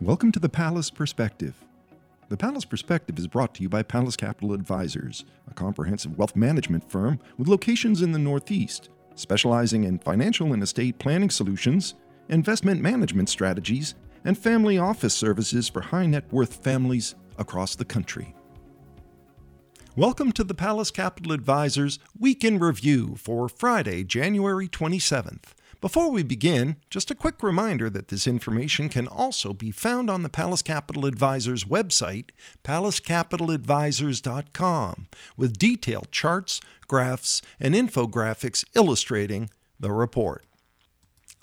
Welcome to the Pallas Perspective. The Pallas Perspective is brought to you by Pallas Capital Advisors, a comprehensive wealth management firm with locations in the Northeast, specializing in financial and estate planning solutions, investment management strategies, and family office services for high net worth families across the country. Welcome to the Pallas Capital Advisors Week in Review for Friday, January 27th. Before we begin, just a quick reminder that this information can also be found on the Pallas Capital Advisors website, pallascapitaladvisors.com, with detailed charts, graphs, and infographics illustrating the report.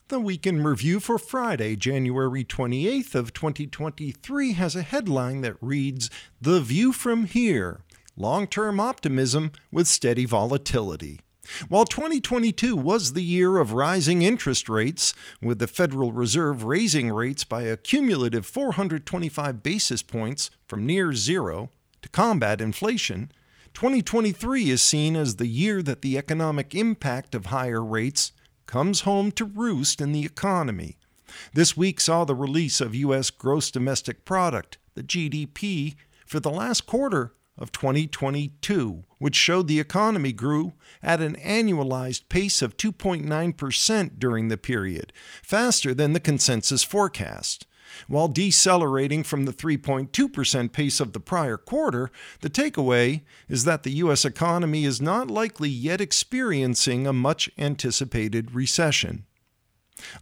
The Week in Review for Friday, January 28th of 2023 has a headline that reads The View from Here: Long-term optimism with steady volatility. While 2022 was the year of rising interest rates, with the Federal Reserve raising rates by a cumulative 425 basis points from near zero to combat inflation, 2023 is seen as the year that the economic impact of higher rates comes home to roost in the economy. This week saw the release of U.S. Gross Domestic Product, the GDP, for the last quarter of 2022, which showed the economy grew at an annualized pace of 2.9% during the period, faster than the consensus forecast. While decelerating from the 3.2% pace of the prior quarter, the takeaway is that the U.S. economy is not likely yet experiencing a much anticipated recession.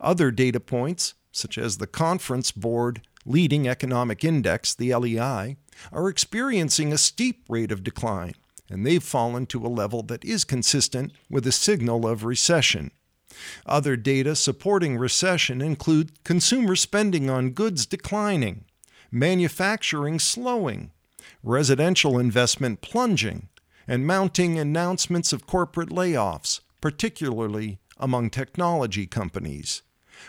Other data points, such as the Conference Board Leading Economic Index, the LEI, are experiencing a steep rate of decline, and they've fallen to a level that is consistent with a signal of recession. Other data supporting recession include consumer spending on goods declining, manufacturing slowing, residential investment plunging, and mounting announcements of corporate layoffs, particularly among technology companies.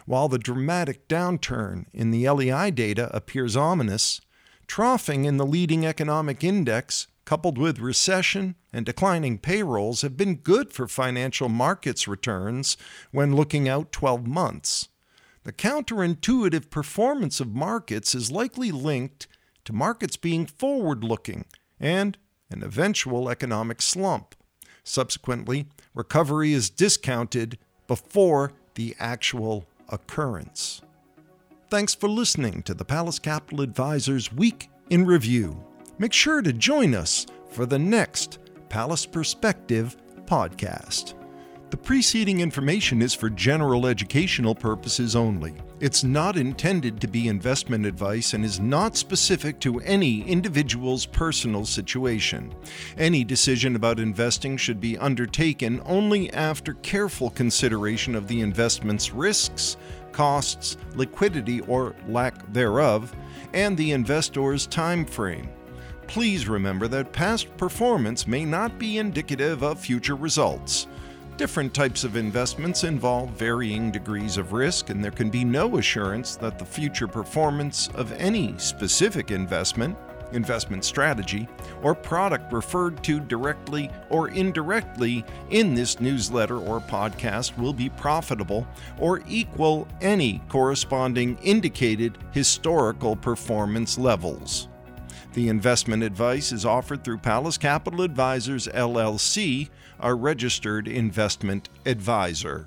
While the dramatic downturn in the LEI data appears ominous, Troughing in the leading economic index, coupled with recession and declining payrolls, have been good for financial markets returns when looking out 12 months. The counterintuitive performance of markets is likely linked to markets being forward looking and an eventual economic slump. Subsequently, recovery is discounted before the actual occurrence. Thanks for listening to the Pallas Capital Advisors Week in Review. Make sure to join us for the next Pallas Perspective podcast. Preceding information is for general educational purposes only. It's not intended to be investment advice and is not specific to any individual's personal situation. Any decision about investing should be undertaken only after careful consideration of the investment's risks, costs, liquidity or lack thereof, and the investor's time frame. Please remember that past performance may not be indicative of future results. Different types of investments involve varying degrees of risk, and there can be no assurance that the future performance of any specific investment investment strategy, or product referred to directly or indirectly in this newsletter or podcast will be profitable or equal any corresponding indicated historical performance levels. The investment advice is offered through Pallas Capital Advisors LLC, our registered investment advisor.